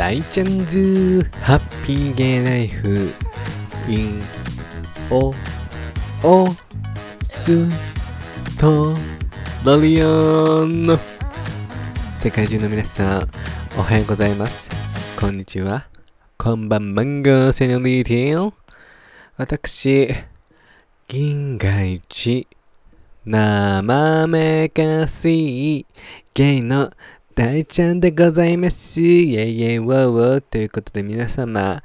大ちゃんズハッピーゲイライフ in おおすとロリオン世界中の皆さんおはようございます。こんにちは。こんばんマンゴーセノリーティ私銀河一生めかしいゲイの大ちゃんでございます。イェイイェイウォーウォーということで皆様、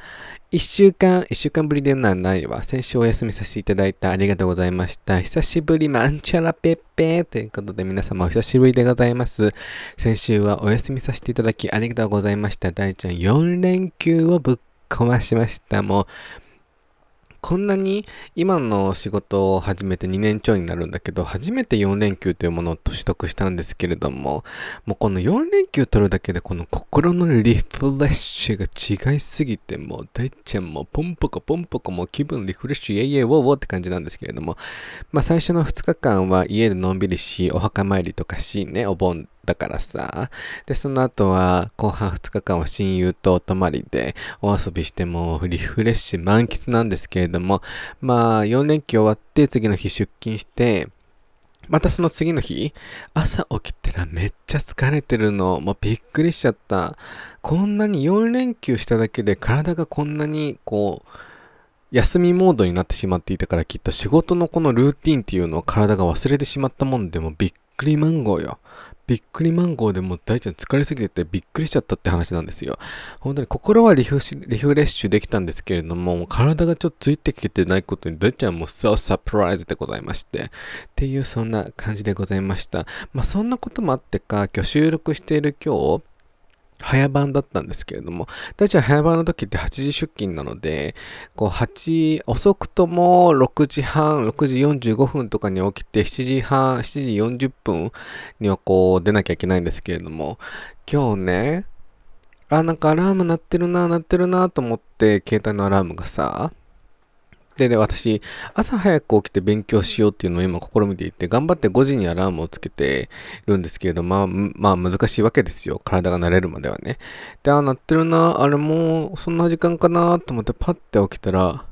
一週間、一週間ぶりではないわ。先週お休みさせていただいたありがとうございました。久しぶり、マンチャラペッペーということで皆様お久しぶりでございます。先週はお休みさせていただきありがとうございました。大ちゃん4連休をぶっ壊しました。もう、こんなに今の仕事を始めて2年ちょいになるんだけど、初めて4連休というものを取得したんですけれども、もうこの4連休取るだけでこの心のリフレッシュが違いすぎて、もう大ちゃんもポンポコポンポコもう気分リフレッシュイエイエイウォーウォーって感じなんですけれども、まあ最初の2日間は家でのんびりし、お墓参りとかしね、お盆だからさ。で、その後は後半2日間は親友とお泊まりでお遊びしてもリフレッシュ満喫なんですけれども、まあ4連休終わって次の日出勤して、またその次の日、朝起きたらめっちゃ疲れてるの。もうびっくりしちゃった。こんなに4連休しただけで体がこんなにこう、休みモードになってしまっていたからきっと仕事のこのルーティンっていうのを体が忘れてしまったもんでもびっくりマンゴーよ。びっくりマンゴーでも大ちゃん疲れすぎててびっくりしちゃったって話なんですよ。本当に心はリフリフレッシュできたんですけれども、体がちょっとついてきてないことに大ちゃんもそうサプライズでございまして、っていうそんな感じでございました。まあそんなこともあってか、今日収録している今日、早番だったんですけれども、大体早番の時って8時出勤なので、こう8、遅くとも6時半、6時45分とかに起きて、7時半、7時40分にはこう出なきゃいけないんですけれども、今日ね、あ、なんかアラーム鳴ってるな、鳴ってるなと思って、携帯のアラームがさ、で、で、私、朝早く起きて勉強しようっていうのを今試みていて、頑張って5時にアラームをつけてるんですけれど、まあ、まあ難しいわけですよ。体が慣れるまではね。で、あ、鳴ってるな、あれもうそんな時間かなと思ってパッて起きたら、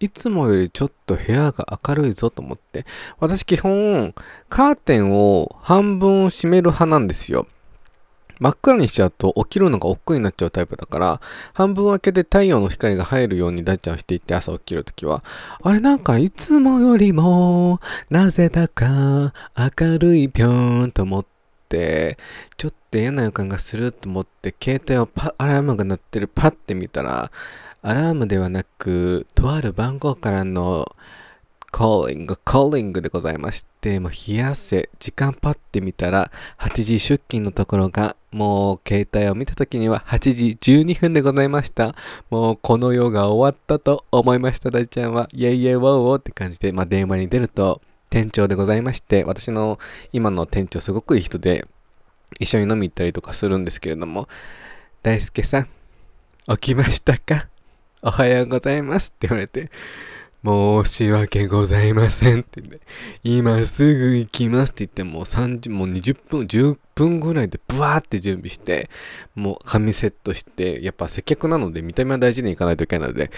いつもよりちょっと部屋が明るいぞと思って。私基本、カーテンを半分閉める派なんですよ。真っ暗にしちゃうと起きるのが億劫になっちゃうタイプだから、半分開けて太陽の光が入るように大ちゃんしていって朝起きるときは、あれ？なんかいつもよりも、なぜだか明るいぴょーんと思って、ちょっと嫌な予感がすると思って、携帯をパアラームが鳴ってるパッて見たら、アラームではなく、とある番号からの calling, calling でございまして、もう冷や汗、時間パッて見たら、8時出勤のところが、もう携帯を見た時には8時12分でございました。もうこの世が終わったと思いました、大ちゃんは。イェイイェイウォーウォーって感じで、まあ電話に出ると、店長でございまして、私の今の店長すごくいい人で、一緒に飲み行ったりとかするんですけれども、大輔さん、起きましたか？おはようございますって言われて、申し訳ございませんって言って、今すぐ行きますって言ってもう30、もう20分、10分ぐらいでブワーって準備して、もう髪セットして、やっぱ接客なので見た目は大事にいかないといけないので、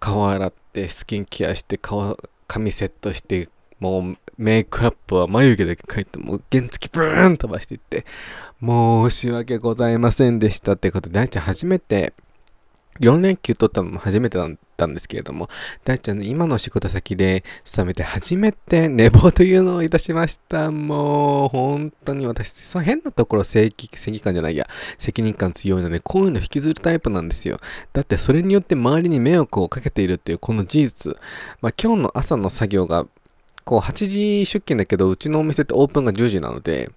顔洗ってスキンケアして顔、髪セットして、もうメイクアップは眉毛だけ描いて、もう原付ブーン飛ばしていって、申し訳ございませんでしたってことで、大ちゃん初めて4連休取ったのも初めてだったんですけれども、大ちゃんの今の仕事先で勤めて初めて寝坊というのをいたしました。もう、本当に私、その変なところ正義、正義感じゃないや、責任感強いので、こういうの引きずるタイプなんですよ。だってそれによって周りに迷惑をかけているっていうこの事実。まあ今日の朝の作業が、こう8時出勤だけど、うちのお店ってオープンが10時なので、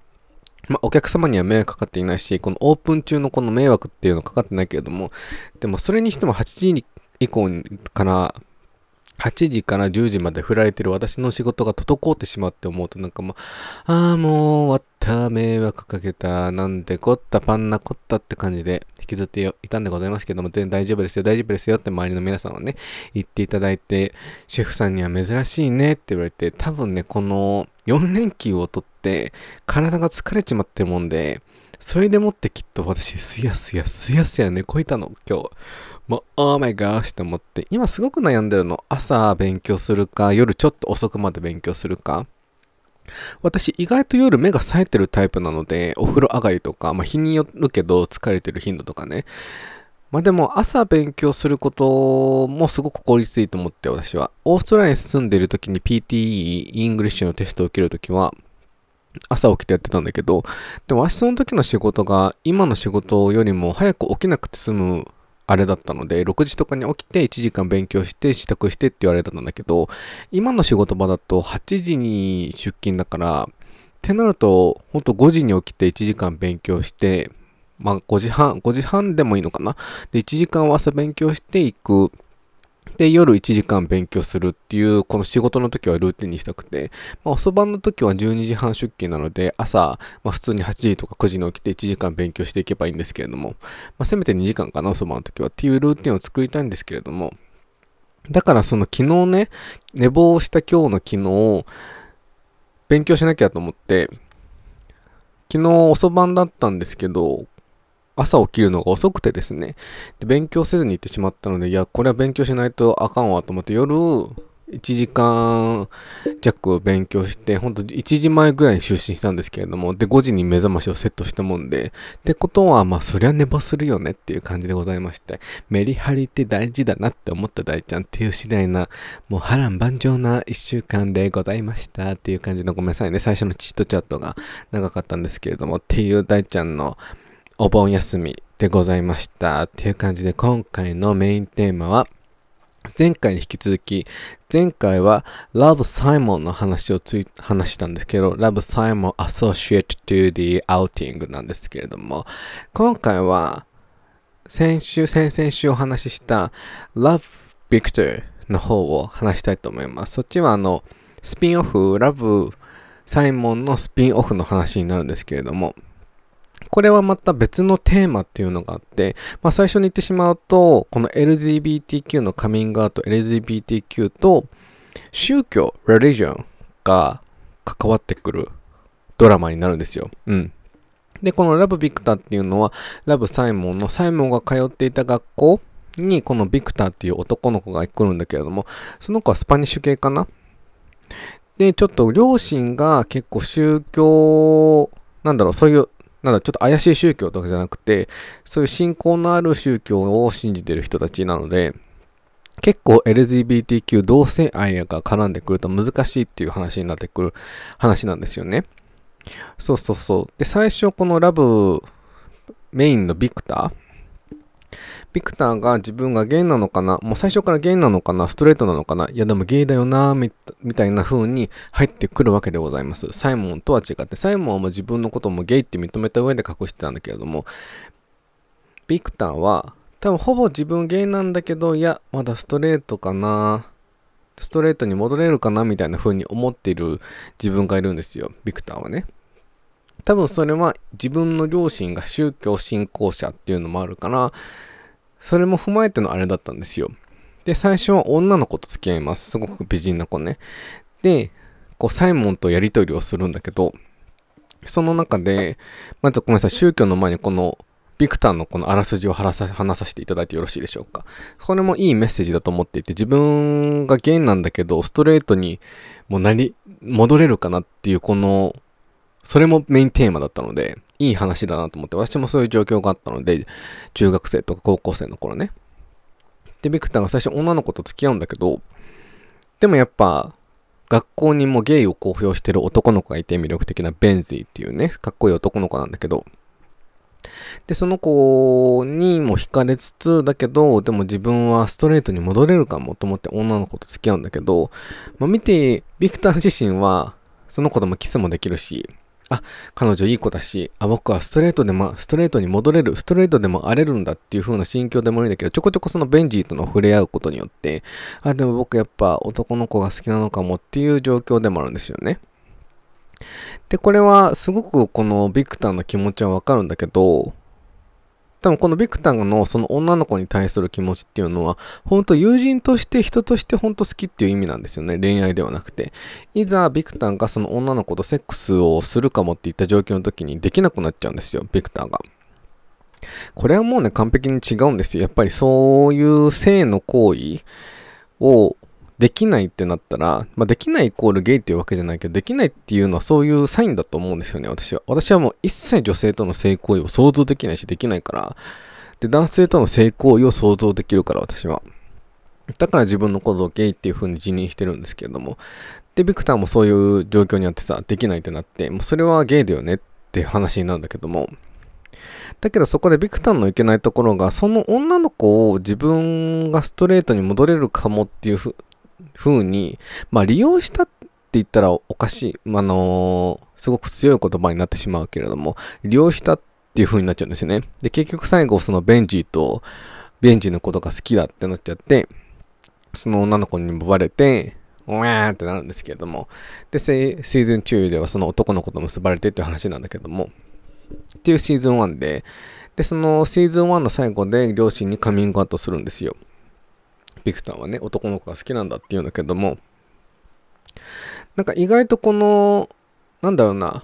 まあ、お客様には迷惑かかっていないし、このオープン中のこの迷惑っていうのかかってないけれども、でもそれにしても8時以降から8時から10時まで振られてる私の仕事が滞ってしまって思うとなんかもう、ああ、もう終わった、迷惑かけた、なんでこった、パンナこったって感じで引きずっていたんでございますけども、全然大丈夫ですよ、大丈夫ですよって周りの皆さんはね、言っていただいて、シェフさんには珍しいねって言われて、多分ね、この4連休をとって、体が疲れちまってるもんで、それでもってきっと私、すやすやすやすや寝こいたの、今日。もう、 oh my god って思って、今すごく悩んでるの。朝勉強するか、夜ちょっと遅くまで勉強するか。私、意外と夜目が冴えてるタイプなので、お風呂上がりとか、まあ日によるけど疲れてる頻度とかね。まあでも朝勉強することもすごく効率いいと思って私は。オーストラリアに住んでいる時に PTE、 English のテストを受けるときは、朝起きてやってたんだけど、でも私その時の仕事が今の仕事よりも早く起きなくて済むあれだったので、6時とかに起きて1時間勉強して支度してって言われたんだけど、今の仕事場だと8時に出勤だから、ってなると、ほんと5時に起きて1時間勉強して、まあ5時半、5時半でもいいのかな？で、1時間は朝勉強していく。で、夜1時間勉強するっていう、この仕事の時はルーティンにしたくて、まあ、遅番の時は12時半出勤なので、朝、まあ、普通に8時とか9時に起きて1時間勉強していけばいいんですけれども、まあ、せめて2時間かな、遅番の時はっていうルーティンを作りたいんですけれども、だからその昨日ね、寝坊した今日の昨日、勉強しなきゃと思って、昨日遅番だったんですけど、朝起きるのが遅くてですね。で、勉強せずに行ってしまったので、いや、これは勉強しないとあかんわと思って、夜、1時間弱勉強して、ほんと1時前ぐらいに就寝したんですけれども、で、5時に目覚ましをセットしたもんで、ってことは、まあ、そりゃ寝坊するよねっていう感じでございまして、メリハリって大事だなって思った大ちゃんっていう次第な、もう波乱万丈な1週間でございましたっていう感じのごめんなさいね、最初のチットチャットが長かったんですけれども、っていう大ちゃんの、お盆休みでございました。っていう感じで今回のメインテーマは、前回に引き続き、前回は Love Simon の話をつい話したんですけど、Love Simon Associate to the Outing なんですけれども、今回は先週、先々週お話しした Love Victor の方を話したいと思います。そっちはあの、スピンオフ、Love Simon のスピンオフの話になるんですけれども、これはまた別のテーマっていうのがあって、まあ、最初に言ってしまうと、この LGBTQ のカミングアウト、LGBTQ と宗教、religion が関わってくるドラマになるんですよ。うん。で、このラブ・ビクターっていうのは、ラブ・サイモンのサイモンが通っていた学校に、このビクターっていう男の子が来るんだけれども、その子はスパニッシュ系かな？で、ちょっと両親が結構宗教、なんだろう、そういうなんだ、ちょっと怪しい宗教とかじゃなくて、そういう信仰のある宗教を信じてる人たちなので、結構 LGBTQ 同性愛が絡んでくると難しいっていう話になってくる話なんですよね。そうそうそう。で、最初このラブメインのビクタービクターが自分がゲイなのかな？もう最初からゲイなのかな？ストレートなのかな？いやでもゲイだよなみたいな風に入ってくるわけでございます。サイモンとは違って、サイモンはもう自分のこともゲイって認めた上で隠してたんだけれども、ビクターは多分ほぼ自分ゲイなんだけど、いや、まだストレートかな。ストレートに戻れるかな？みたいな風に思っている自分がいるんですよ。ビクターはね。多分それは自分の両親が宗教信仰者っていうのもあるから、それも踏まえてのあれだったんですよ。で、最初は女の子と付き合います。すごく美人な子ね。で、こう、サイモンとやりとりをするんだけど、その中で、まずごめんなさい、宗教の前にこの、ビクターのこのあらすじを話させていただいてよろしいでしょうか。これもいいメッセージだと思っていて、自分がゲイなんだけど、ストレートにもうなり、戻れるかなっていう、この、それもメインテーマだったので、いい話だなと思って、私もそういう状況があったので、中学生とか高校生の頃ね。で、ビクターが最初女の子と付き合うんだけど、でもやっぱ、学校にもゲイを公表してる男の子がいて魅力的なベンジーっていうね、かっこいい男の子なんだけど、で、その子にも惹かれつつ、だけど、でも自分はストレートに戻れるかもと思って女の子と付き合うんだけど、まあ、見て、ビクター自身は、その子ともキスもできるし、あ、彼女いい子だし、あ、僕はストレートでも、ストレートに戻れる、ストレートでも荒れるんだっていう風な心境でもいいんだけど、ちょこちょこそのベンジーとの触れ合うことによって、あ、でも僕やっぱ男の子が好きなのかもっていう状況でもあるんですよね。で、これはすごくこのビクターの気持ちはわかるんだけど、多分このビクターのその女の子に対する気持ちっていうのは、本当友人として人として本当好きっていう意味なんですよね。恋愛ではなくて。いざビクターがその女の子とセックスをするかもっていった状況の時にできなくなっちゃうんですよ、ビクターが。これはもうね、完璧に違うんですよ。やっぱりそういう性の行為をできないってなったら、まあ、できないイコールゲイっていうわけじゃないけど、できないっていうのはそういうサインだと思うんですよね、私は。私はもう一切女性との性行為を想像できないし、できないから。で、男性との性行為を想像できるから、私は。だから自分のことをゲイっていう風に自認してるんですけれども。で、ビクターもそういう状況にあってさ、できないってなって、もうそれはゲイだよねっていう話になるんだけども。だけどそこでビクターのいけないところが、その女の子を自分がストレートに戻れるかもっていう風に、まあ利用したって言ったらおかしい、あのー、すごく強い言葉になってしまうけれども、利用したっていう風になっちゃうんですよね。で、結局最後そのベンジーと、ベンジーのことが好きだってなっちゃって、その女の子にもバレて、おやーってなるんですけれども、で、シーズン2ではその男の子と結ばれてっていう話なんだけども、っていうシーズン1で、で、そのシーズン1の最後で両親にカミングアウトするんですよ。ビクターはね、男の子が好きなんだって言うんだけども、なんか意外とこの、なんだろうな、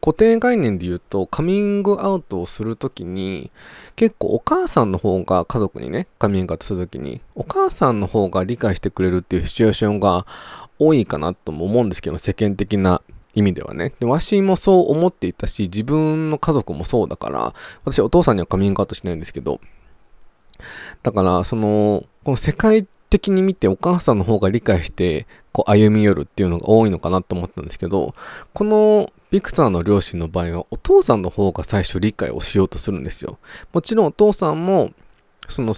固定概念で言うと、カミングアウトをするときに、結構お母さんの方が家族にね、カミングアウトするときに、お母さんの方が理解してくれるっていうシチュエーションが多いかなとも思うんですけど、世間的な意味ではね。で、わしもそう思っていたし、自分の家族もそうだから、私お父さんにはカミングアウトしないんですけど、だから、その、この世界的に見てお母さんの方が理解して、こう歩み寄るっていうのが多いのかなと思ったんですけど、このビクターの両親の場合はお父さんの方が最初理解をしようとするんですよ。もちろんお父さんも、その、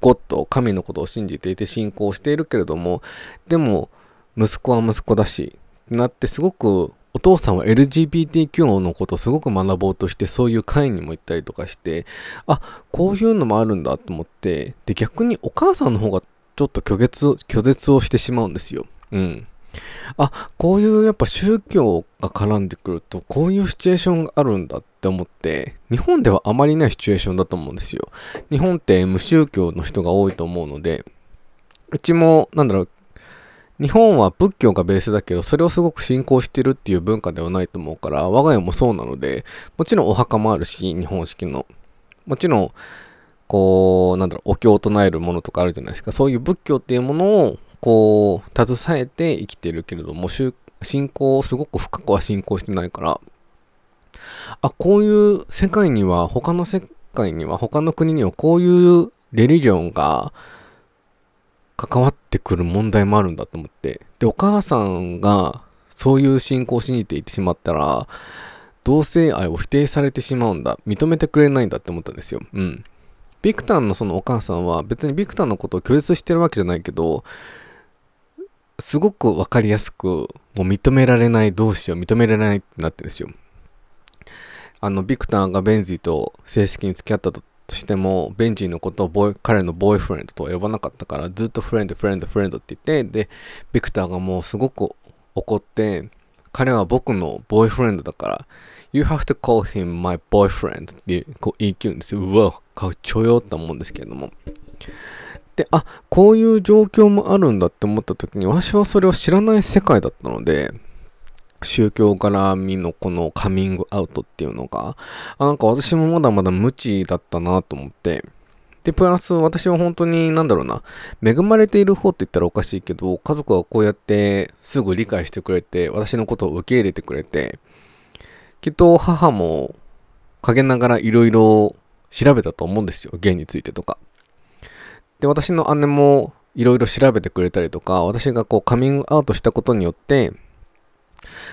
ゴッド、神のことを信じていて信仰しているけれども、でも、息子は息子だし、なってすごくお父さんは LGBTQ のことをすごく学ぼうとして、そういう会にも行ったりとかして、あ、こういうのもあるんだと思って、で、逆にお母さんの方がちょっと拒絶、拒絶をしてしまうんですよ。うん。あ、こういうやっぱ宗教が絡んでくると、こういうシチュエーションがあるんだって思って、日本ではあまりないシチュエーションだと思うんですよ。日本って無宗教の人が多いと思うので、うちも、なんだろう、日本は仏教がベースだけど、それをすごく信仰してるっていう文化ではないと思うから、我が家もそうなので、もちろんお墓もあるし、日本式の。もちろん、こう、なんだろう、お経を唱えるものとかあるじゃないですか。そういう仏教っていうものを、こう、携えて生きてるけれども、信仰をすごく深くは信仰してないから、あ、こういう世界には、他の世界には、他の国にはこういうレリジョンが、関わってくる問題もあるんだと思って。で、お母さんがそういう信仰を信じていってしまったら、同性愛を否定されてしまうんだ。認めてくれないんだって思ったんですよ。うん。ビクターのそのお母さんは別にビクターのことを拒絶してるわけじゃないけど、すごくわかりやすく、もう認められない同士を認められないってなってるんですよ。あの、ビクターがベンジーと正式に付き合ったとしても、ベンジーのことを彼のボーイフレンドとは呼ばなかったから、ずっとフレンド、フレンド、フレンドって言って、で、ビクターがもうすごく怒って、彼は僕のボーイフレンドだから、You have to call him my boyfriend ってこう言い切るんですよ。うわ、かっちょよって思うんですけれども。で、あ、こういう状況もあるんだって思った時に、私はそれを知らない世界だったので、宗教絡みのこのカミングアウトっていうのが、あなんか私もまだまだ無知だったなと思って、で、プラス私は本当になんだろうな、恵まれている方って言ったらおかしいけど、家族はこうやってすぐ理解してくれて、私のことを受け入れてくれて、きっと母も陰ながらいろいろ調べたと思うんですよ、ゲイについてとか。で、私の姉もいろいろ調べてくれたりとか、私がこうカミングアウトしたことによって、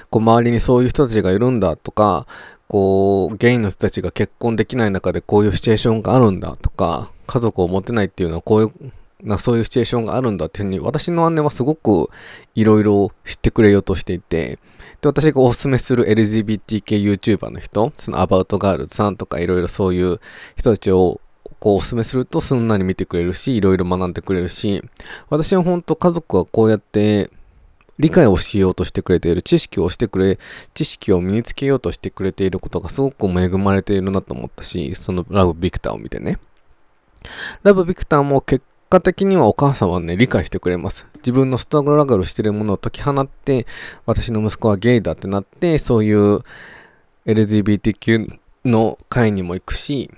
こう周りにそういう人たちがいるんだとか、こう、ゲイの人たちが結婚できない中でこういうシチュエーションがあるんだとか、家族を持てないっていうのはこういうなそういうシチュエーションがあるんだっていうふうに私の姉はすごくいろいろ知ってくれようとしていてで私がおすすめする LGBTQYouTuber の人そのアバウトガールズさんとかいろいろそういう人たちをこうおすすめするとすんなり見てくれるしいろいろ学んでくれるし私は本当家族はこうやって理解をしようとしてくれている、知識をしてくれ、知識を身につけようとしてくれていることがすごく恵まれているなと思ったし、そのラブ・ビクターを見てね。ラブ・ビクターも結果的にはお母さんはね、理解してくれます。自分のストラグルしてるものを解き放って、私の息子はゲイだってなって、そういう LGBTQ の会にも行くし、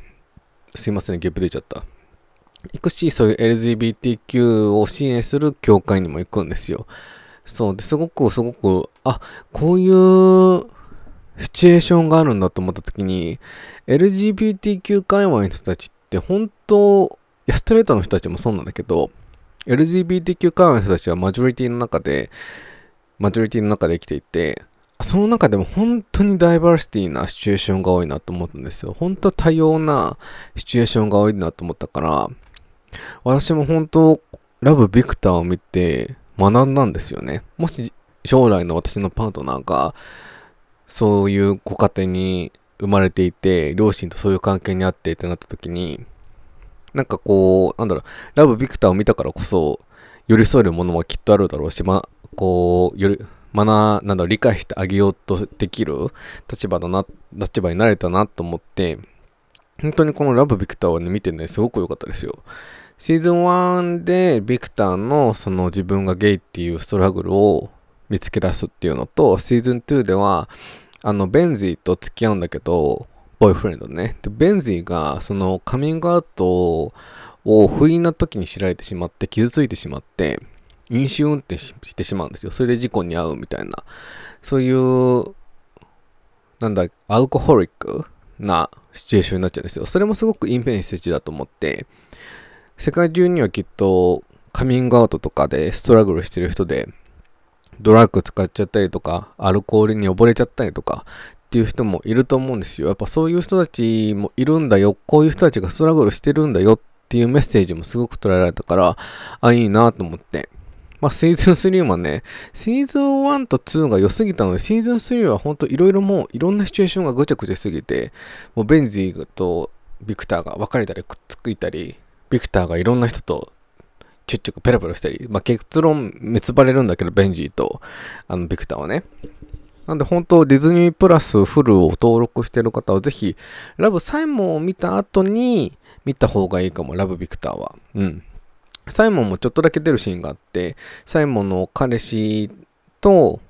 すいません、ゲップ出ちゃった。行くし、そういう LGBTQ を支援する教会にも行くんですよ。そうですごくすごく、あ、こういうシチュエーションがあるんだと思った時に、LGBTQ 界隈の人たちって本当、いや、ストレートの人たちもそうなんだけど、LGBTQ 界隈の人たちはマジョリティの中で、マジョリティの中で生きていて、その中でも本当にダイバーシティなシチュエーションが多いなと思ったんですよ。本当多様なシチュエーションが多いなと思ったから、私も本当、ラブ・ビクターを見て学んだんですよね。もし将来の私のパートナーが、そういうご家庭に生まれていて、両親とそういう関係にあってってなった時に、なんかこう、なんだろう、ラブ・ビクターを見たからこそ、寄り添えるものはきっとあるだろうし、ま、こう、より、学、なんだろ、理解してあげようとできる立場だな、立場になれたなと思って、本当にこのラブ・ビクターをね、見てね、すごく良かったですよ。シーズン1でビクターのその自分がゲイっていうストラグルを見つけ出すっていうのと、シーズン2では、あの、ベンジーと付き合うんだけど、ボーイフレンドね。で、ベンジーがそのカミングアウトを不意な時に知られてしまって、傷ついてしまって、飲酒運転してしまうんですよ。それで事故に遭うみたいな。そういう、なんだ、アルコホリックなシチュエーションになっちゃうんですよ。それもすごくインペンセチだと思って、世界中にはきっとカミングアウトとかでストラグルしてる人で、ドラッグ使っちゃったりとか、アルコールに溺れちゃったりとかっていう人もいると思うんですよ。やっぱそういう人たちもいるんだよ。こういう人たちがストラグルしてるんだよっていうメッセージもすごく捉えられたから、あ、いいなと思って。まあ、シーズン3もね、シーズン1と2が良すぎたので、シーズン3は本当いろいろもういろんなシチュエーションがぐちゃぐちゃすぎて、もうベンジーとビクターが別れたりくっついたり、ビクターがいろんな人とちょっちょくペラペラしたり、まあ、結論滅ばれるんだけど、ベンジーとあのビクターはね。なんで本当ディズニープラスフルを登録してる方はぜひ、ラブサイモンを見た後に見た方がいいかも、ラブビクターは。うん。サイモンもちょっとだけ出るシーンがあって、サイモンの彼氏と、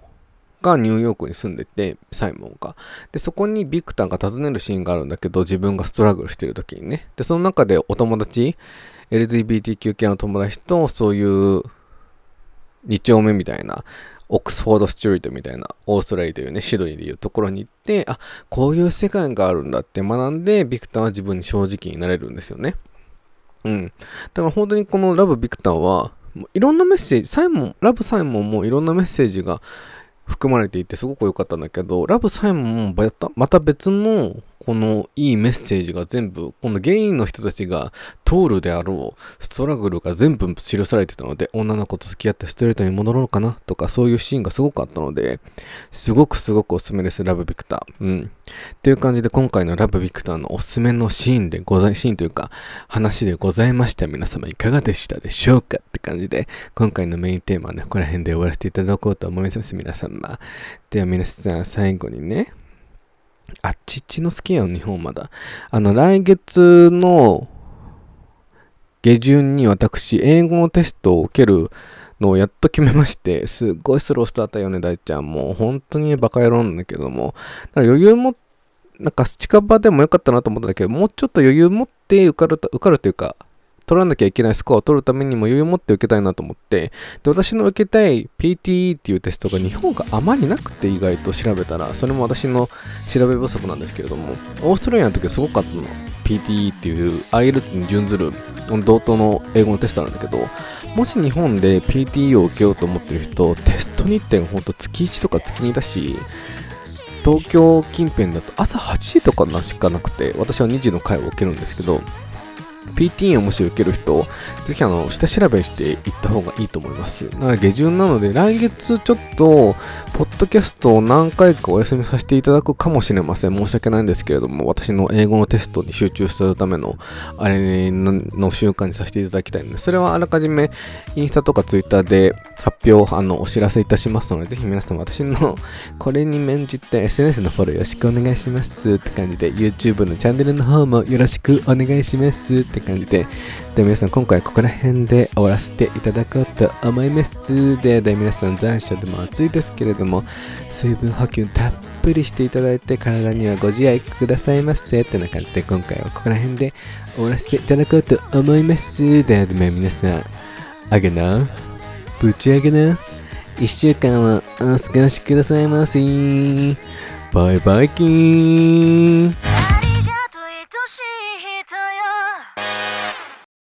がニューヨークに住んでて、サイモンが。で、そこにビクターが訪ねるシーンがあるんだけど、自分がストラグルしてる時にね。で、その中でお友達、LGBTQ 系の友達と、そういう2丁目みたいな、オックスフォードストリートみたいな、オーストラリアでいうね、シドニーでいうところに行って、あ、こういう世界があるんだって学んで、ビクターは自分に正直になれるんですよね。うん。だから本当にこのラブ・ビクターは、いろんなメッセージ、サイモン、ラブ・サイモンもいろんなメッセージが含まれていてすごく良かったんだけど、ラブ・サイモンもまた別のこのいいメッセージが全部、このゲインの人たちが通るであろうストラグルが全部記されてたので、女の子と付き合ってストレートに戻ろうかなとか、そういうシーンがすごくあったので、すごくすごくおすすめです、ラブビクター。うん。という感じで今回のラブビクターのおすすめのシーンでござい、シーンというか、話でございました。皆様いかがでしたでしょうかって感じで、今回のメインテーマはね、ここら辺で終わらせていただこうと思います、皆様。では皆さん、最後にね、あっちっちの好きやん、日本まだ。あの、来月の下旬に私、英語のテストを受けるのをやっと決めまして、すっごいスロースターターよね、大ちゃん。もう本当にバカ野郎なんだけども。だから余裕も、なんか近場でもよかったなと思ったんだけど、もうちょっと余裕持って受かると、受かるというか、取らなきゃいけないスコアを取るためにも余裕を持って受けたいなと思って、で、私の受けたい PTE っていうテストが日本があまりなくて意外と調べたら、それも私の調べ不足なんですけれども、オーストラリアの時はすごかったの。PTE っていう IELTS に準ずる同等の英語のテストなんだけど、もし日本で PTE を受けようと思ってる人、テスト日程がほんと月1とか月2だし、東京近辺だと朝8時とかしかなくて、私は2時の回を受けるんですけど、PTA をもし受ける人、ぜひあの、下調べしていった方がいいと思います。だか下旬なので、来月ちょっと、ポッドキャストを何回かお休みさせていただくかもしれません。申し訳ないんですけれども、私の英語のテストに集中するための、あれの習慣にさせていただきたいので、それはあらかじめ、インスタとかツイッターで発表、あの、お知らせいたしますので、ぜひ皆さん私の、これに免じて SNS のフォローよろしくお願いしますって感じで、YouTube のチャンネルの方もよろしくお願いしますって感じで、で皆さん今回ここら辺で終わらせていただこうと思います。で、で皆さん残暑でも暑いですけれども、水分補給たっぷりしていただいて体にはご自愛くださいませってな感じで今回はここら辺で終わらせていただこうと思います。で、で皆さん、あげな、ぶち上げな、一週間はお過ごしくださいませ。バイバイキーン。